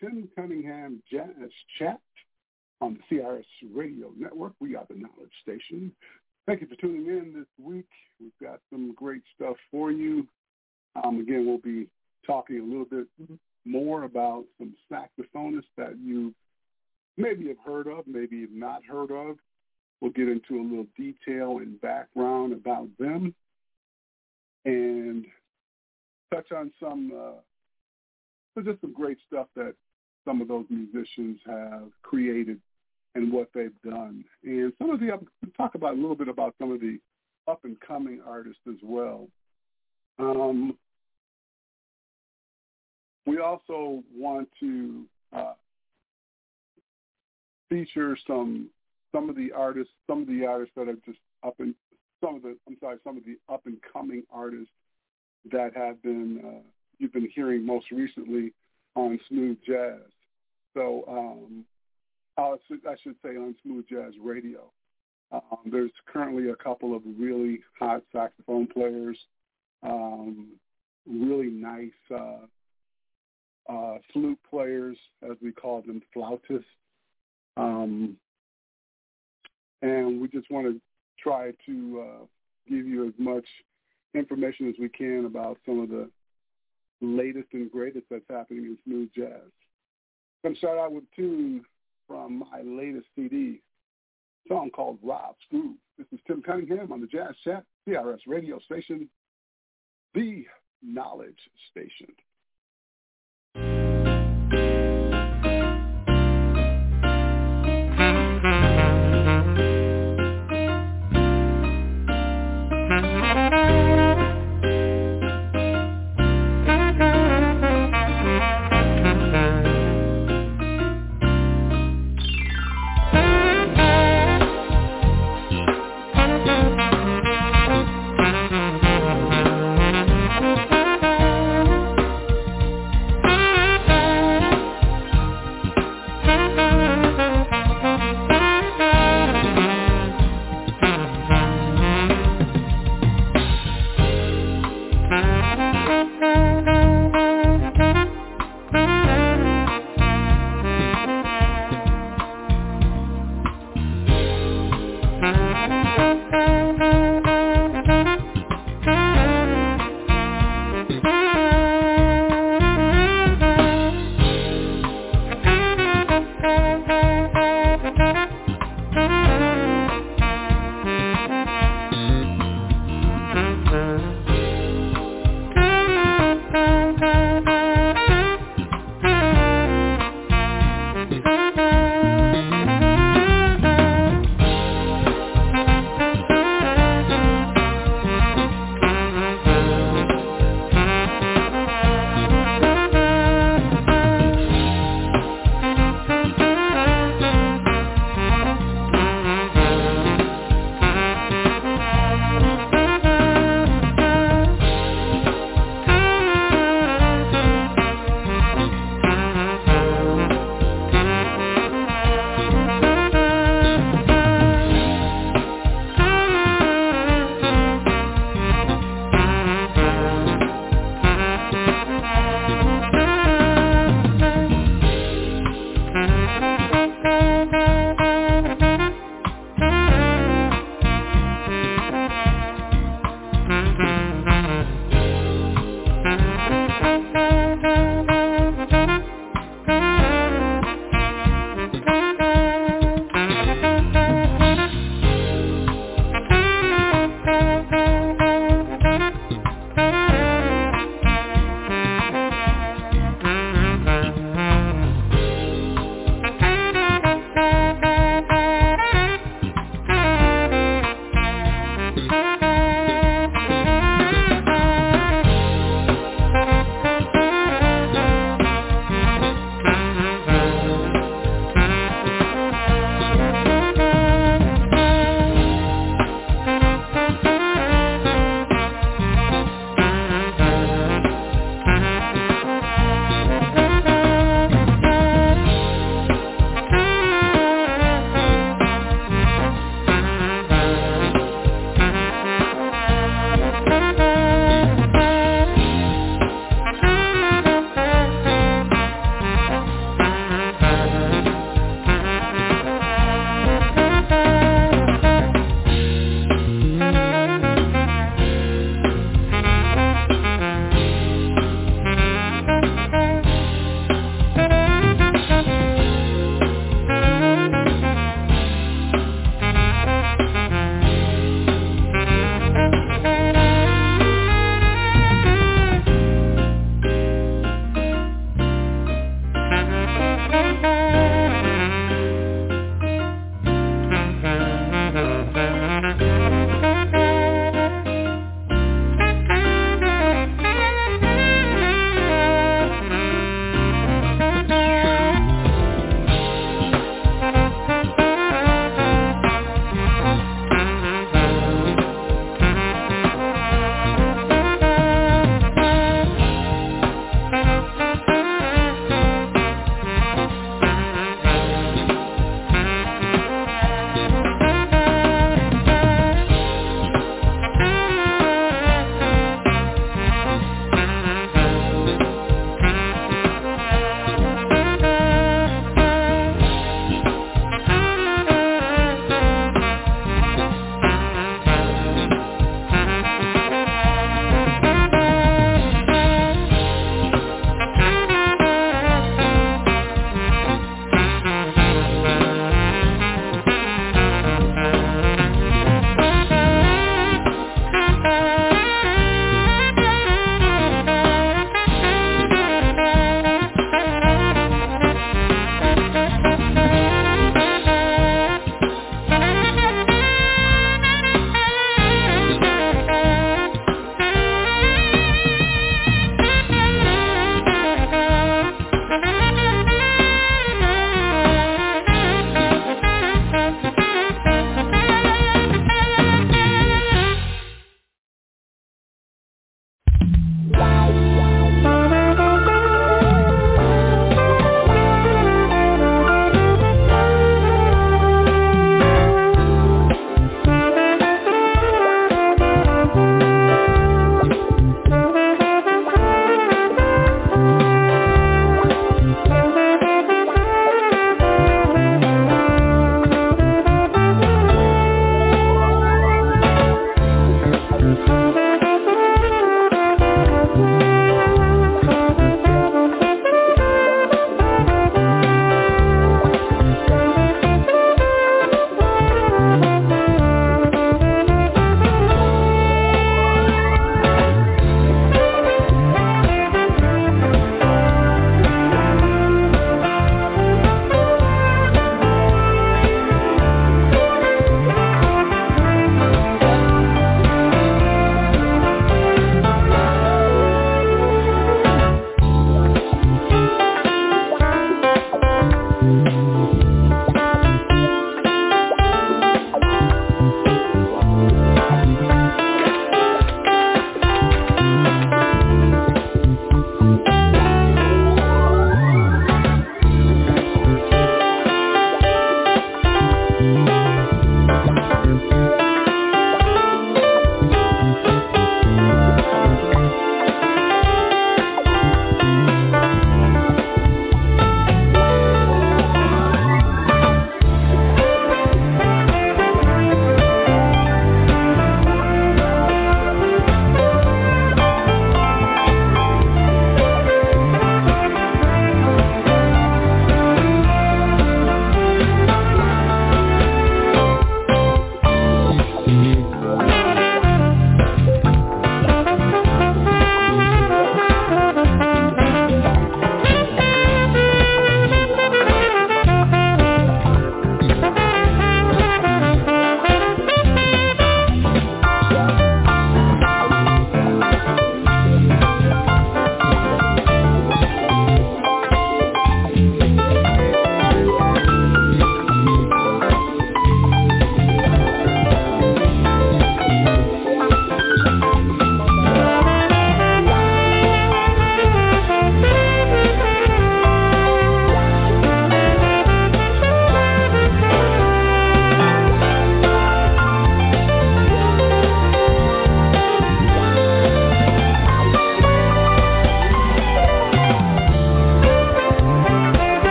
Tim Cunningham Jazz Chat on the CRS Radio Network. We are the Knowledge Station. Thank you for tuning in this week. We've got some great stuff for you. Um, again, we'll be talking a little bit more about some saxophonists that you maybe have heard of, maybe have not heard of. We'll get into a little detail and background about them and touch on some uh, just some great stuff that some of those musicians have created and what they've done. And some of the talk about a little bit about some of the up and coming artists as well. Um, we also want to uh, feature some some of the artists, some of the artists that are just up and some of the I'm sorry, some of the up and coming artists that have been uh, you've been hearing most recently on Smooth Jazz. So um, I should say on Smooth Jazz Radio. Um, there's currently a couple of really hot saxophone players, um, really nice uh, uh, flute players, as we call them, flautists. Um, and we just want to try to uh, give you as much information as we can about some of the latest and greatest that's happening in smooth jazz. Going to start out with a tune from my latest CD, song called Rob's Groove. This is Tim Cunningham on the Jazz Chat, CRS radio station, the Knowledge Station.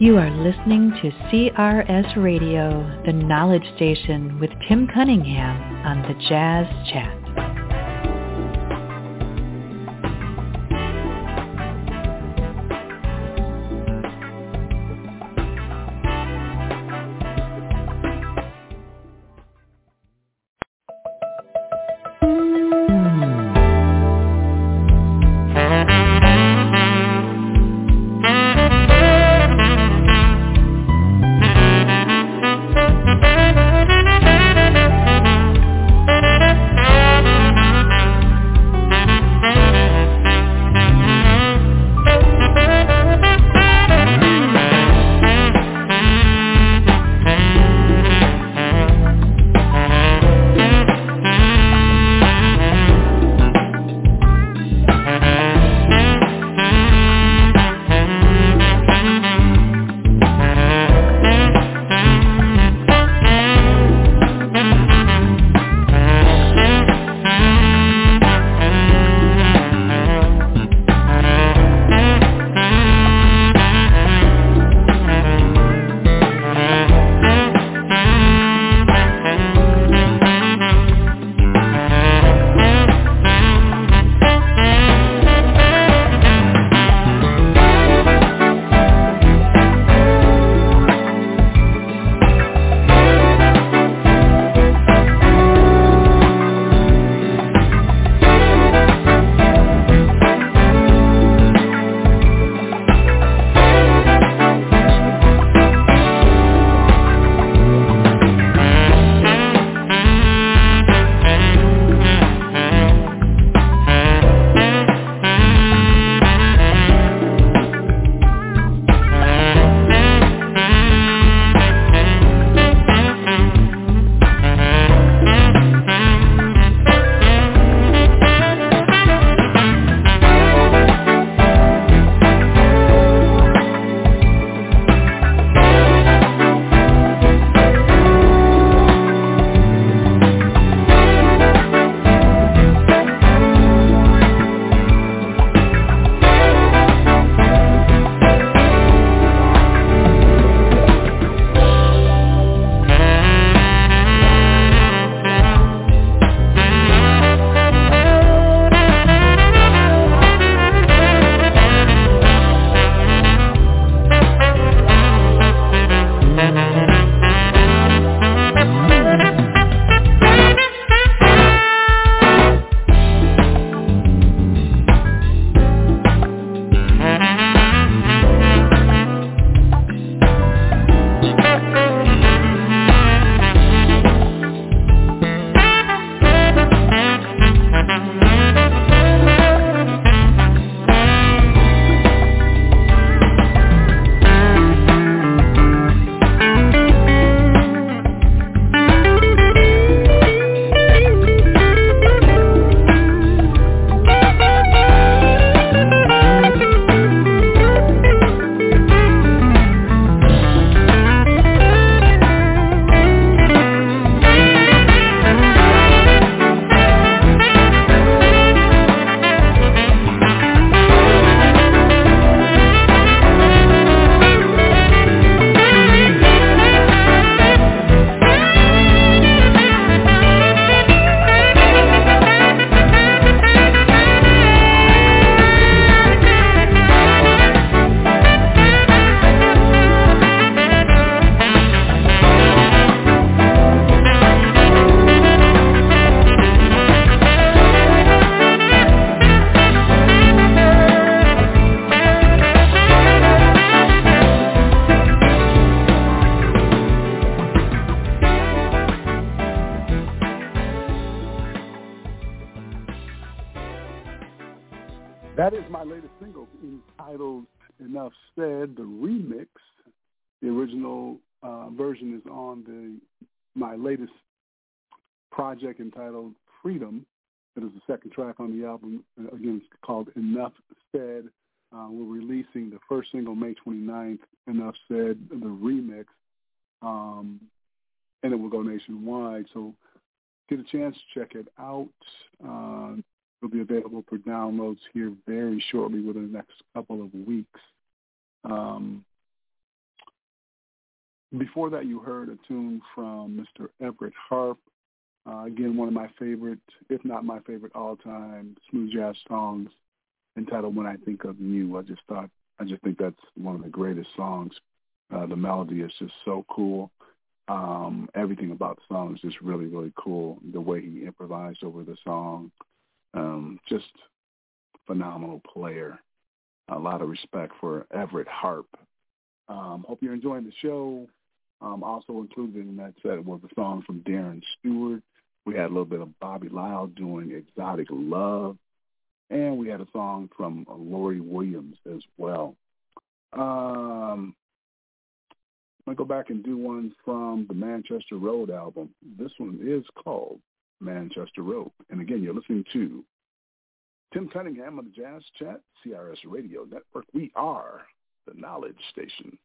You are listening to CRS Radio, the knowledge station with Tim Cunningham on the Jazz Chat. titled Enough Said, the remix. The original uh, version is on the my latest project entitled Freedom. It is the second track on the album. Uh, again, it's called Enough Said. Uh, we're releasing the first single May 29th, Enough Said, the remix, um, and it will go nationwide. So get a chance, to check it out. Uh, will be available for downloads here very shortly within the next couple of weeks. Um, before that, you heard a tune from Mr. Everett Harp. Uh, again, one of my favorite, if not my favorite all-time smooth jazz songs entitled When I Think of You. I just thought, I just think that's one of the greatest songs. Uh, the melody is just so cool. Um, everything about the song is just really, really cool. The way he improvised over the song, um, just phenomenal player. A lot of respect for Everett Harp. Um, hope you're enjoying the show. Um, also included in that set was a song from Darren Stewart. We had a little bit of Bobby Lyle doing Exotic Love. And we had a song from Lori Williams as well. Um, I'm going to go back and do one from the Manchester Road album. This one is called Manchester Road. And again, you're listening to Tim Cunningham of the Jazz Chat, CRS Radio Network. We are the Knowledge Station.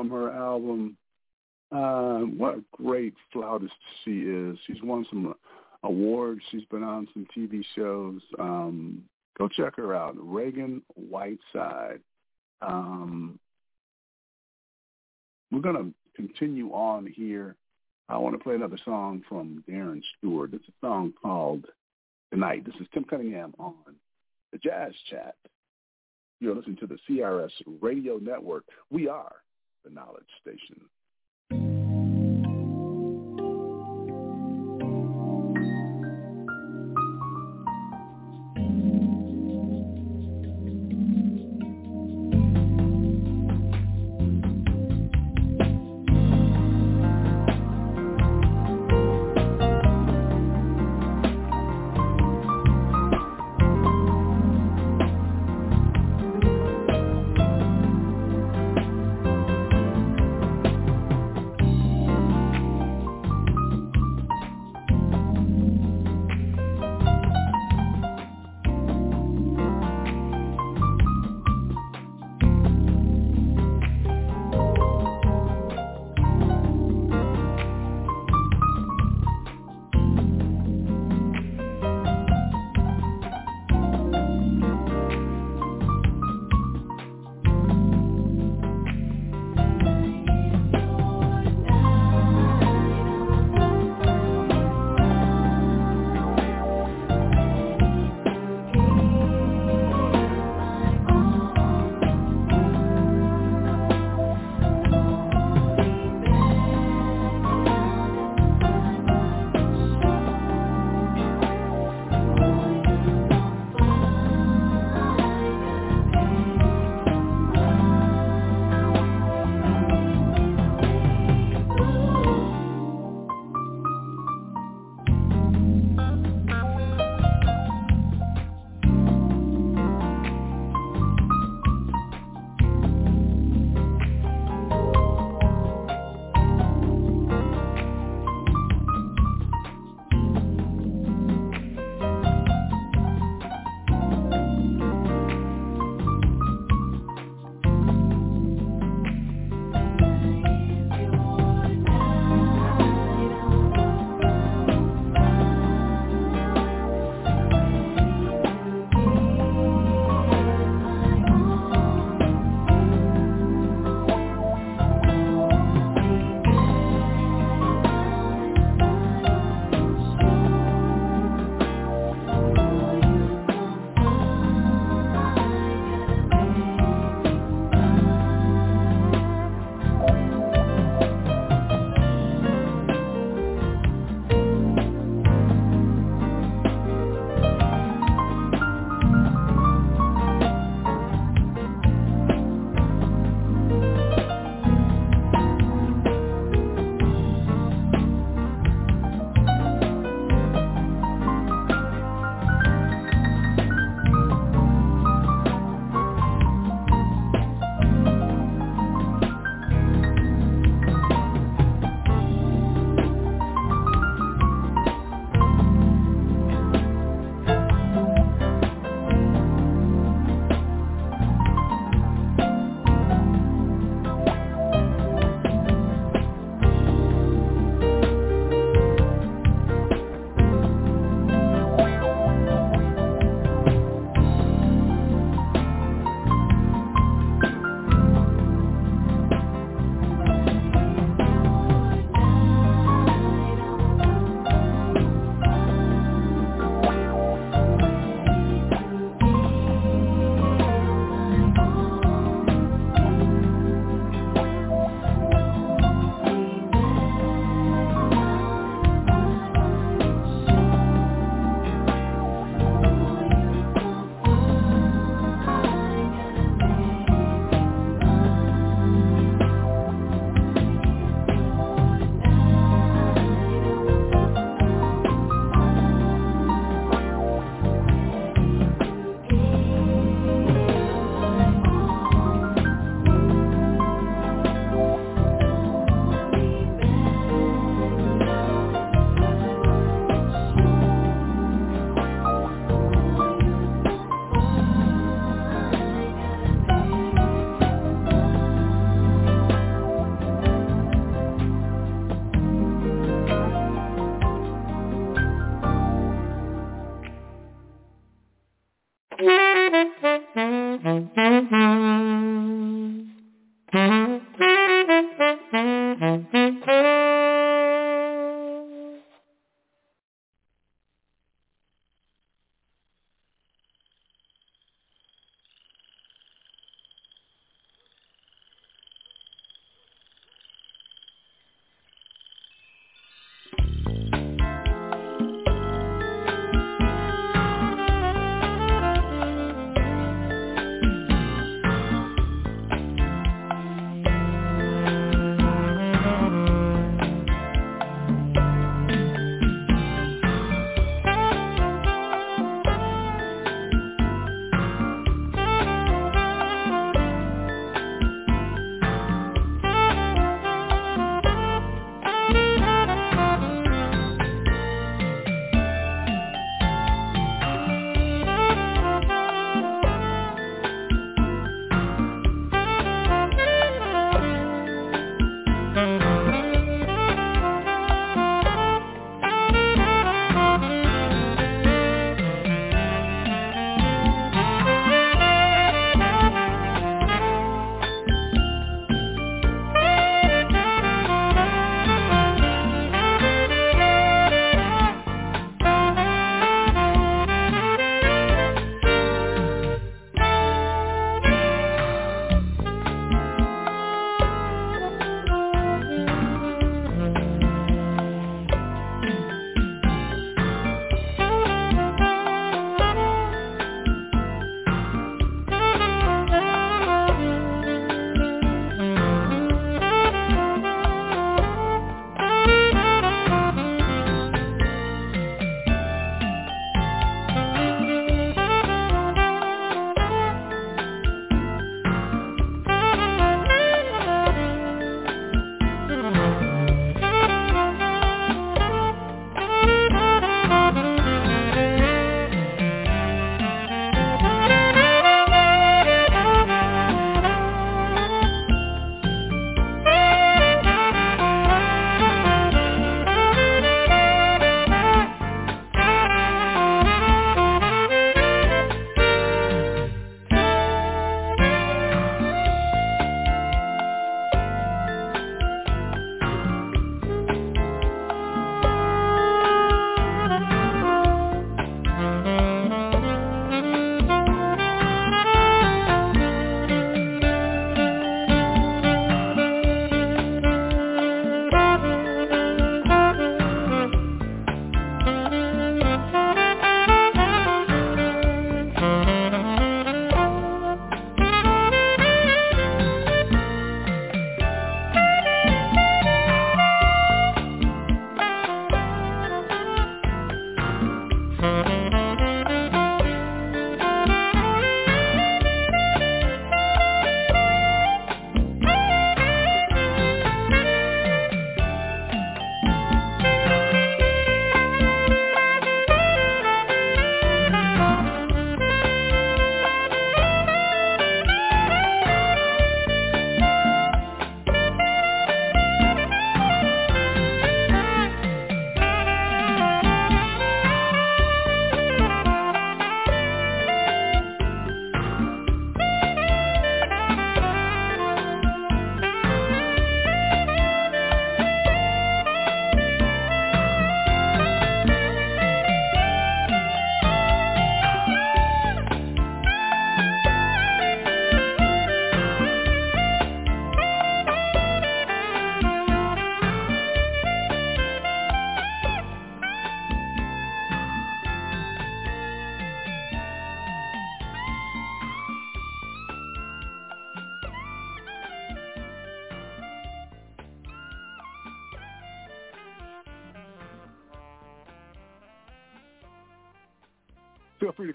From her album. Uh, what a great flautist she is. She's won some awards. She's been on some TV shows. Um, go check her out, Ragan Whiteside. Um, we're going to continue on here. I want to play another song from Darren Stewart. It's a song called Tonight. This is Tim Cunningham on the Jazz Chat. You're listening to the CRS Radio Network. We are the Knowledge Station.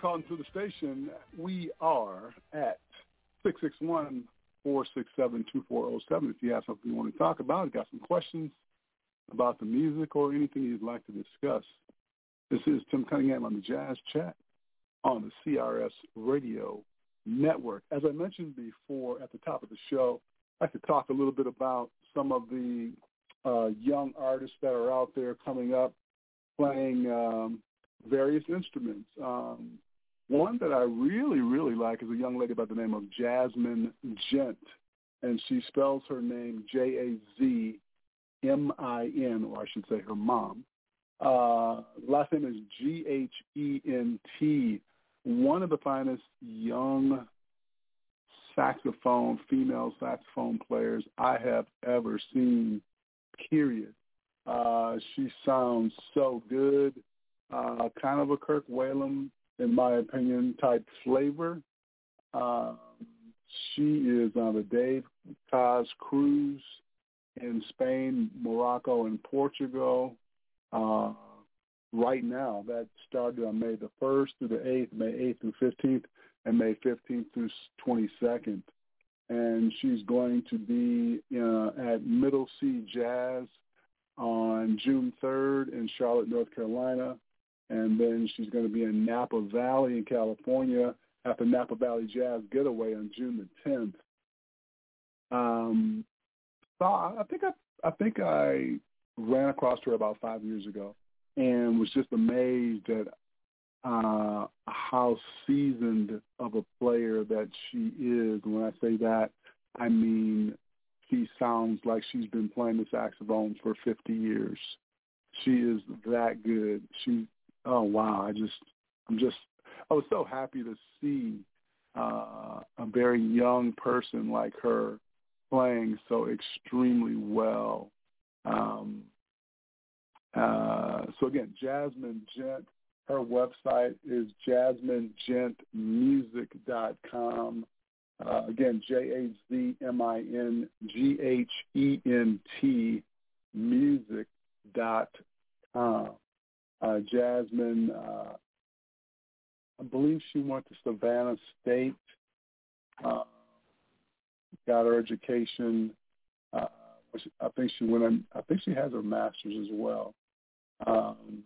Free to the station. We are at 661 467 2407 if you have something you want to talk about, got some questions about the music or anything you'd like to discuss. This is Tim Cunningham on the Jazz Chat on the CRS Radio Network. As I mentioned before at the top of the show, I could talk a little bit about some of the uh, young artists that are out there coming up playing um, various instruments. Um, one that I really, really like is a young lady by the name of Jazmin Ghent, and she spells her name J-A-Z-M-I-N, or I should say her mom. Uh, last name is G-H-E-N-T. One of the finest young saxophone, female saxophone players I have ever seen, period. Uh, she sounds so good uh, kind of a Kirk Whalum, in my opinion, type flavor. Uh, she is on the Dave Koz cruise in Spain, Morocco, and Portugal. Uh, right now, that started on May the 1st through the 8th, May 8th through 15th, and May 15th through 22nd. And she's going to be uh, at Middle Sea Jazz on June 3rd in Charlotte, North Carolina and then she's going to be in Napa Valley in California at the Napa Valley Jazz Getaway on June the 10th. Um, so I think I, I think I ran across her about five years ago, and was just amazed at uh, how seasoned of a player that she is. When I say that, I mean she sounds like she's been playing the saxophone for 50 years. She is that good. She oh wow, I just I'm just I was so happy to see uh, a very young person like her playing so extremely well. Um, uh, so again, Jazmin Ghent, her website is jazminghentmusic.com. Uh, again, J-A-Z-M-I-N-G-H-E-N-T music.com. Uh, Jazmin, uh, I believe she went to Savannah State, uh, got her education. Uh, I think she went in, I think she has her master's as well. Um,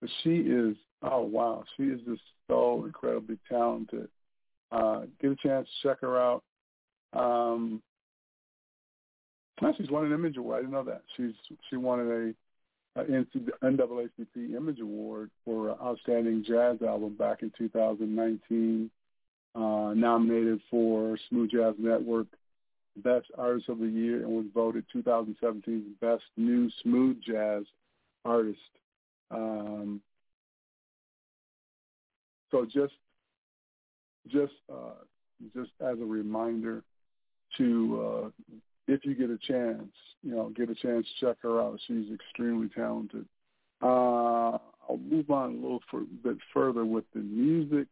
but she is, oh wow, she is just so incredibly talented. Uh, get a chance to check her out. Um, she's won an Image Award. I didn't know that. She's she won a uh, NAACP Image Award for Outstanding Jazz Album back in 2019. Uh, nominated for Smooth Jazz Network Best Artist of the Year and was voted 2017's Best New Smooth Jazz Artist. Um, so just just uh, just as a reminder to uh, if you get a chance, you know, get a chance to check her out. She's extremely talented. Uh, I'll move on a little for, bit further with the music.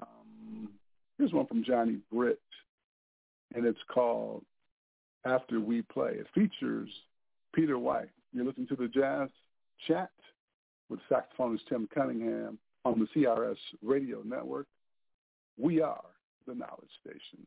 Um, here's one from Johnny Britt, and it's called After We Play. It features Peter White. You're listening to the Jazz Chat with saxophonist Tim Cunningham on the CRS Radio Network. We are the Knowledge Station.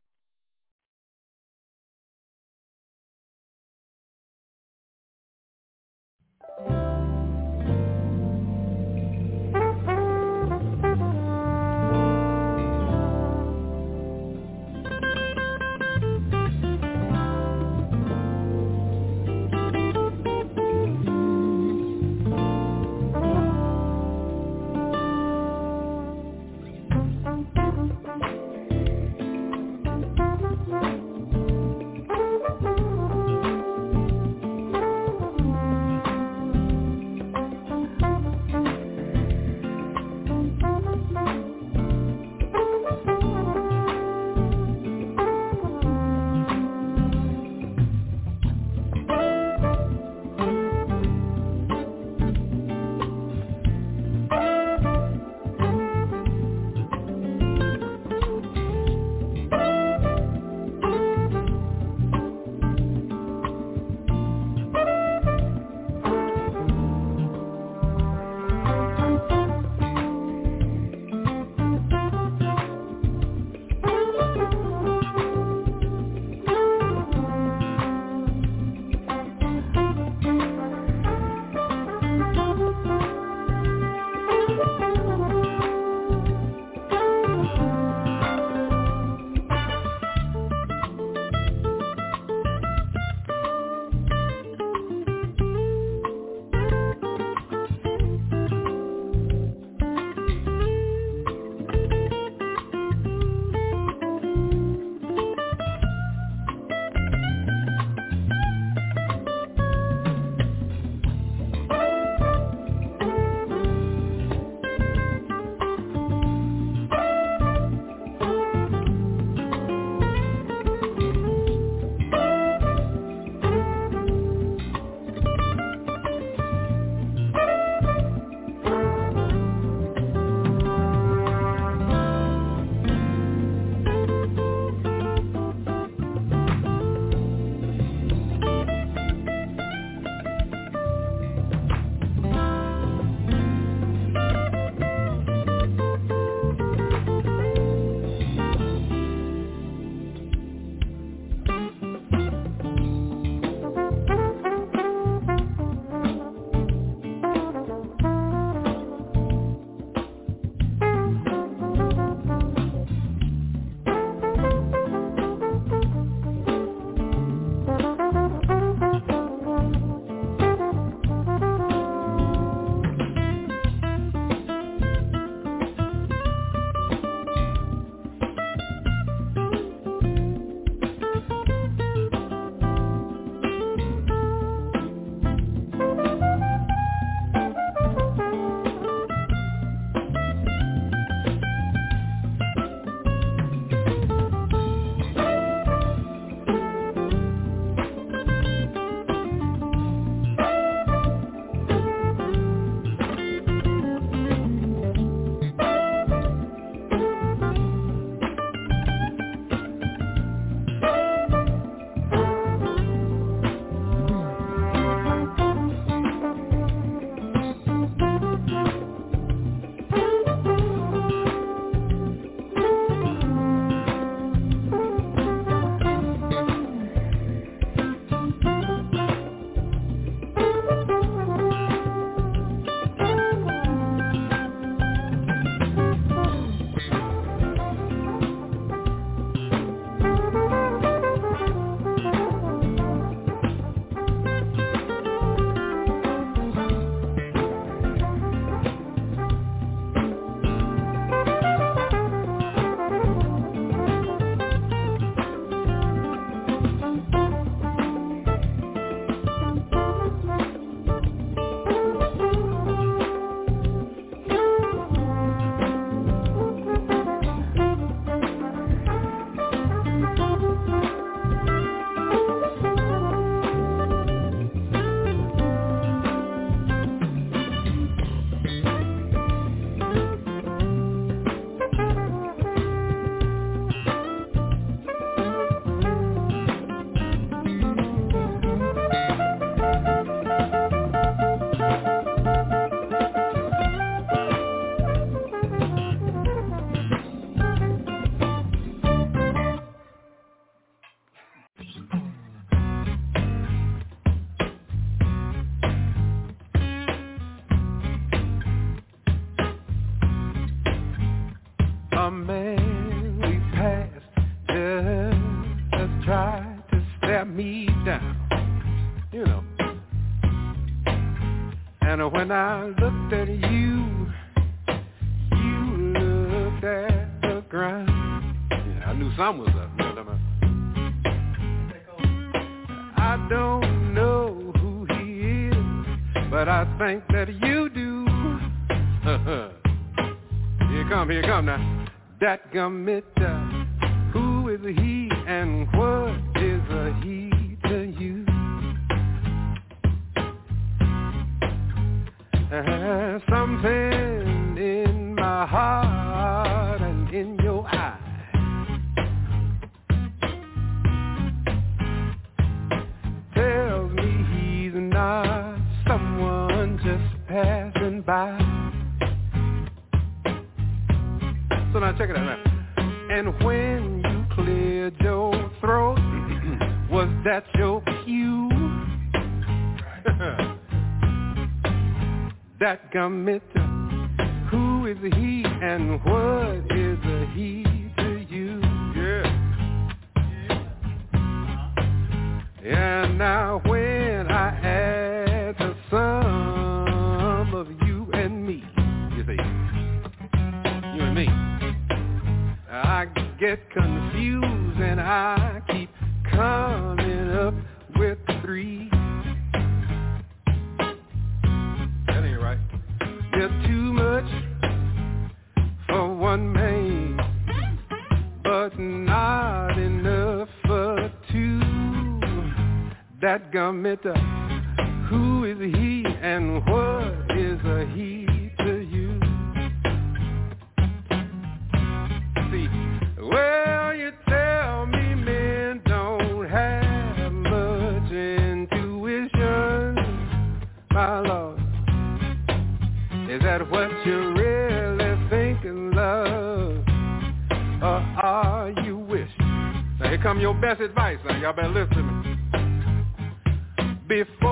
I you, you looked at the ground. Yeah, I knew something was up. I don't know who he is, but I think that you do. here come, here come now. That gummit, who is he and what Something in my heart and in your eyes tells me he's not someone just passing by. So now check it out now. That commit who is he and what is a he to you? Yeah. And now when That who is he and what is a he to you? See, well, you tell me men don't have much intuition, my lord. Is that what you really think of love? Or are you wishing? Now here come your best advice now. Y'all better listen.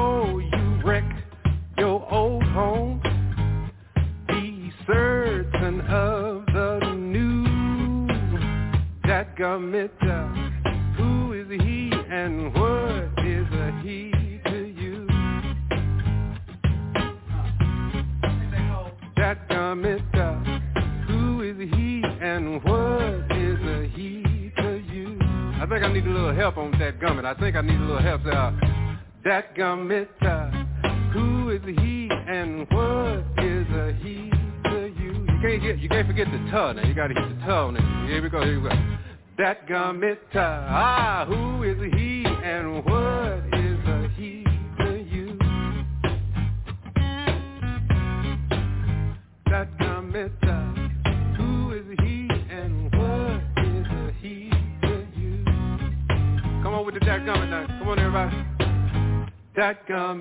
Before you wreck your old home, be certain of the new. That gummit, uh, who is he and what is a he to you? That gummit, uh, who is he and what is a he to you? I think I need a little help on that gummit. I think I need a little help gummit, who is he and what is a he to you? You can't get, you can't forget the tuh now. You gotta hit the tuh on. Here we go, here we go. That gummit, ah, who is he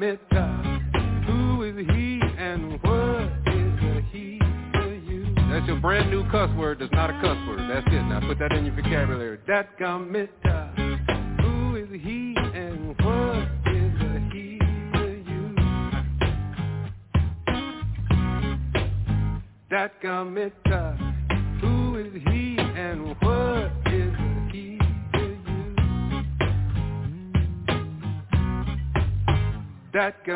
That gummit, who is he and what is he to you? That's your brand new cuss word that's not a cuss word. That's it. Now put that in your vocabulary. That gummit, uh, who is he and what is he to you? That gummit, uh, who is he and what That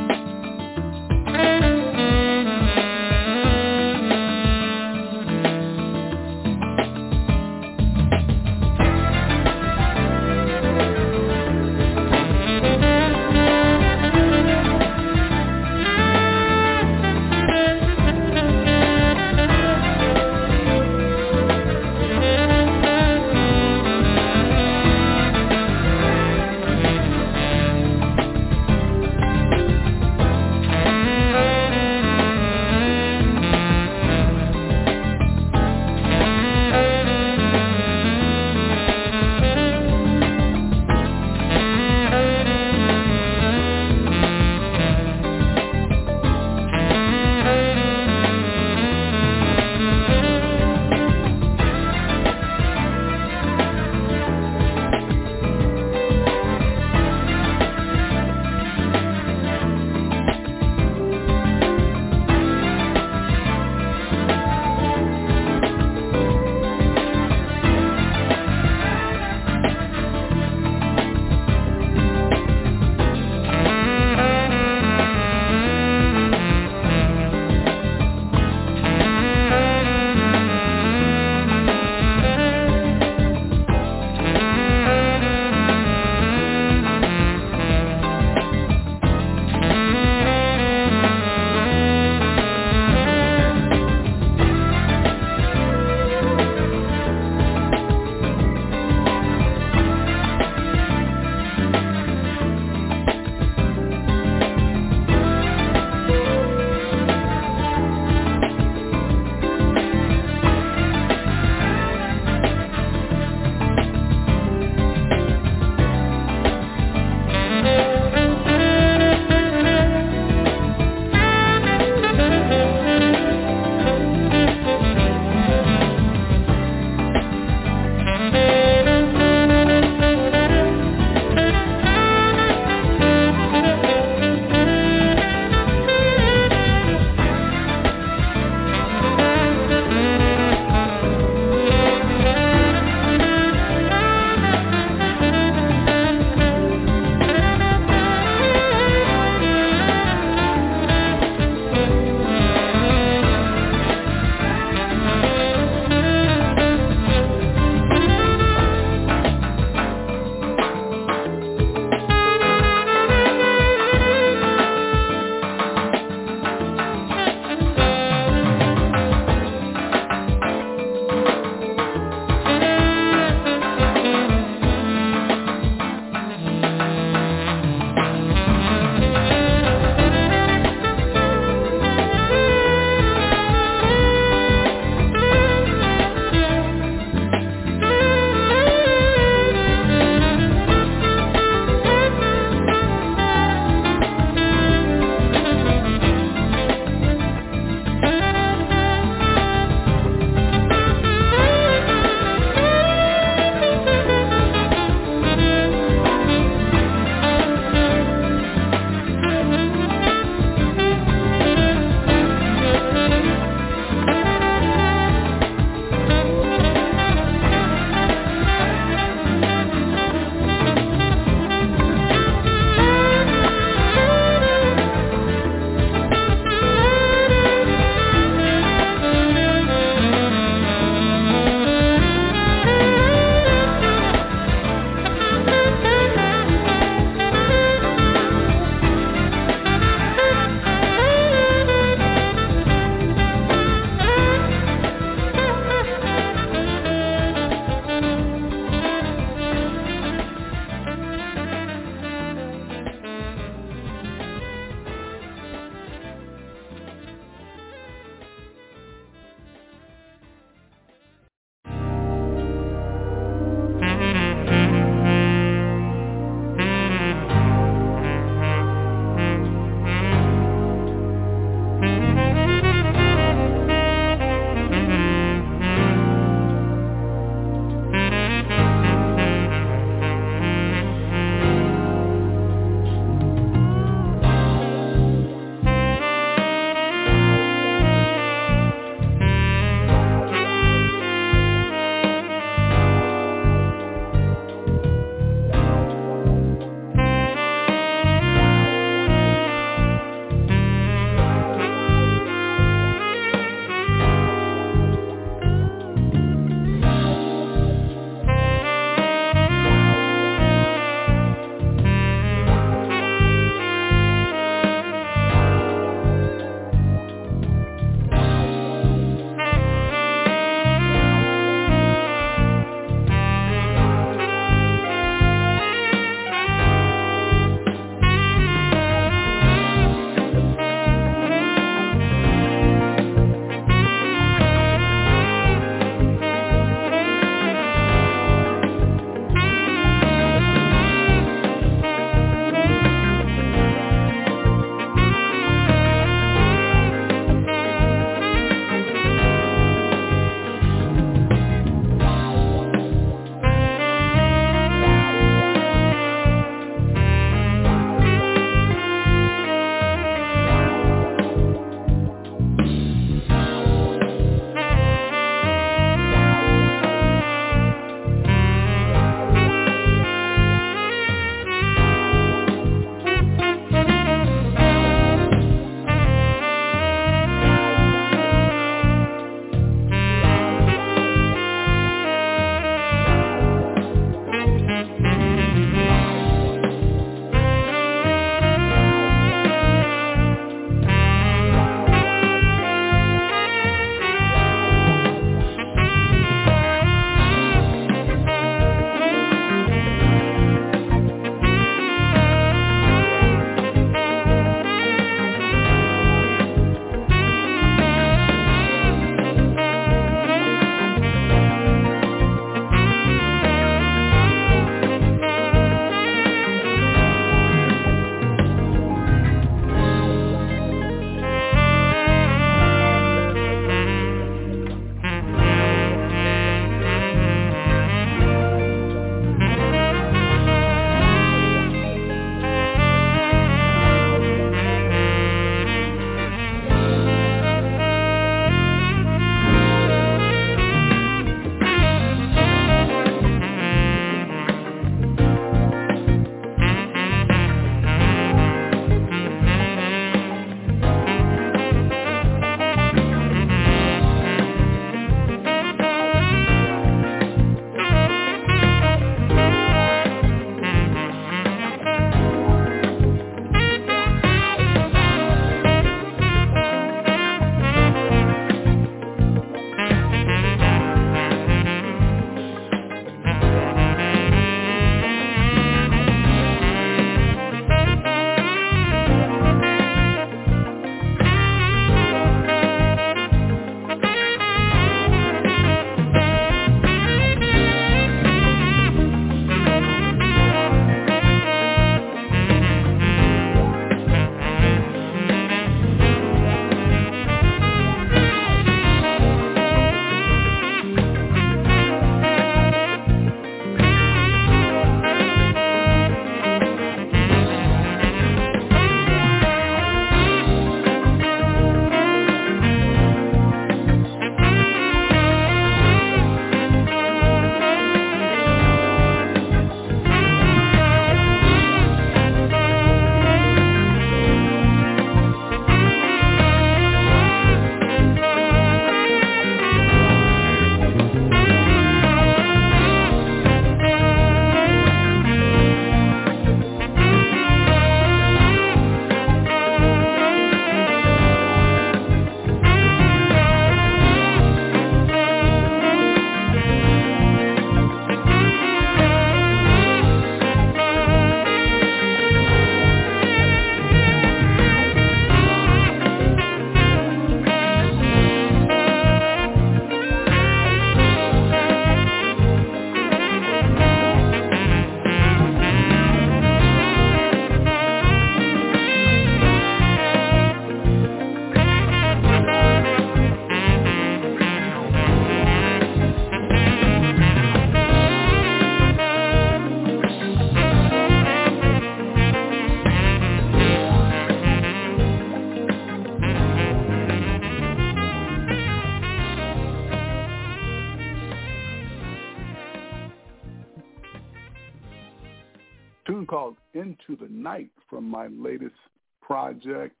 my latest project,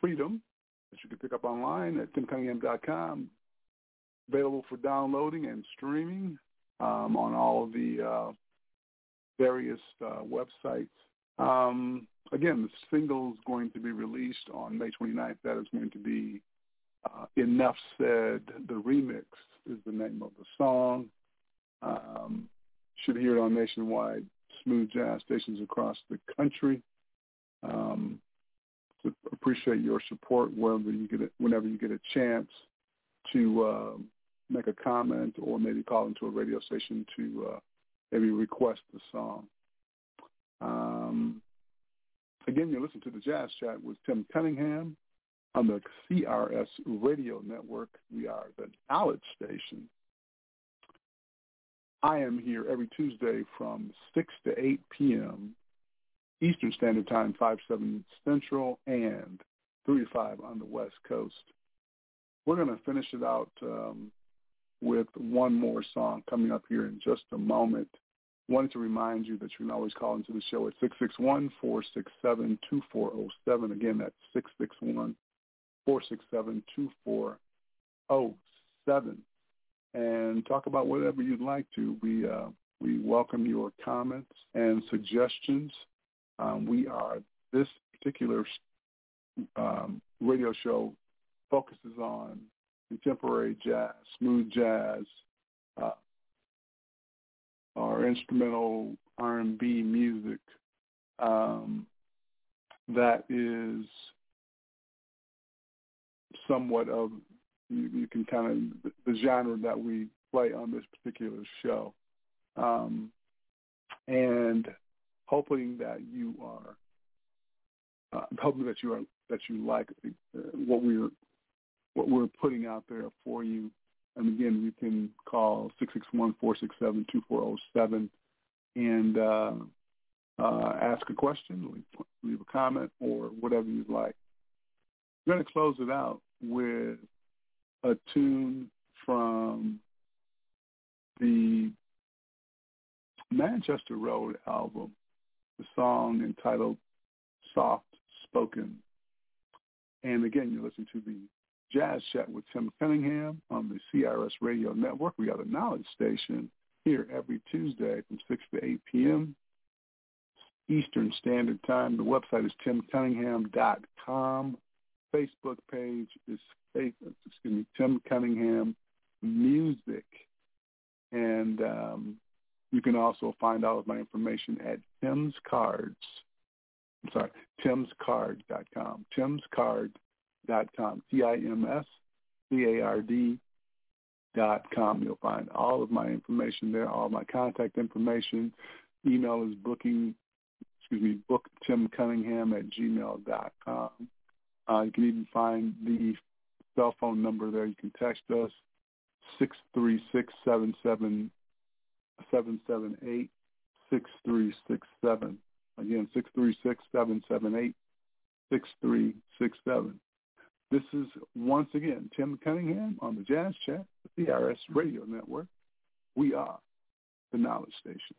Freedom, that you can pick up online at timcunningham.com. Available for downloading and streaming um, on all the uh, various uh, websites. Um, again, the single is going to be released on May 29th. That is going to be uh, Enough Said. The remix is the name of the song. Um, should hear it on nationwide smooth jazz stations across the country. Um, appreciate your support whenever you get it, whenever you get a chance to uh, make a comment or maybe call into a radio station to uh, maybe request the song. Um, again, you're listening to the Jazz Chat with Tim Cunningham on the CRS Radio Network. We are the Knowledge Station. I am here every Tuesday from 6 to 8 p.m. Eastern Standard Time, 5 7 Central, and 3 to 5 on the West Coast. We're going to finish it out um, with one more song coming up here in just a moment. Wanted to remind you that you can always call into the show at 661-467-2407. Again, that's 661-467-2407 and talk about whatever you'd like to. We uh, we welcome your comments and suggestions. Um, we are this particular um, radio show focuses on contemporary jazz, smooth jazz, uh, or instrumental R&B music um, that is somewhat of you, you can kind of the genre that we play on this particular show, um, and hoping that you are uh, hoping that you are that you like uh, what we're what we're putting out there for you. And again, you can call six six one four six seven two four zero seven and uh, uh, ask a question, leave, leave a comment, or whatever you'd like. We're going to close it out with a tune from the Manchester Road album, the song entitled Soft Spoken. And again, you listen to the Jazz Chat with Tim Cunningham on the CRS Radio Network. We got a knowledge station here every Tuesday from 6 to 8 p.m. Eastern Standard Time. The website is timcunningham.com. Facebook page is excuse me, Tim Cunningham Music, and um, you can also find all of my information at Tim's Cards. I'm sorry, timscard.com. Timscard.com. T-I-M-S C-A-R-D dot com. You'll find all of my information there, all my contact information. Email is booking, excuse me, book Tim Cunningham at gmail dot com. Uh, you can even find the cell phone number there. You can text us six three six seven seven seven seven eight six three six seven. Again, six three six seven seven eight six three six seven. This is once again Tim Cunningham on the Jazz Chat, the CRS Radio Network. We are the Knowledge Station.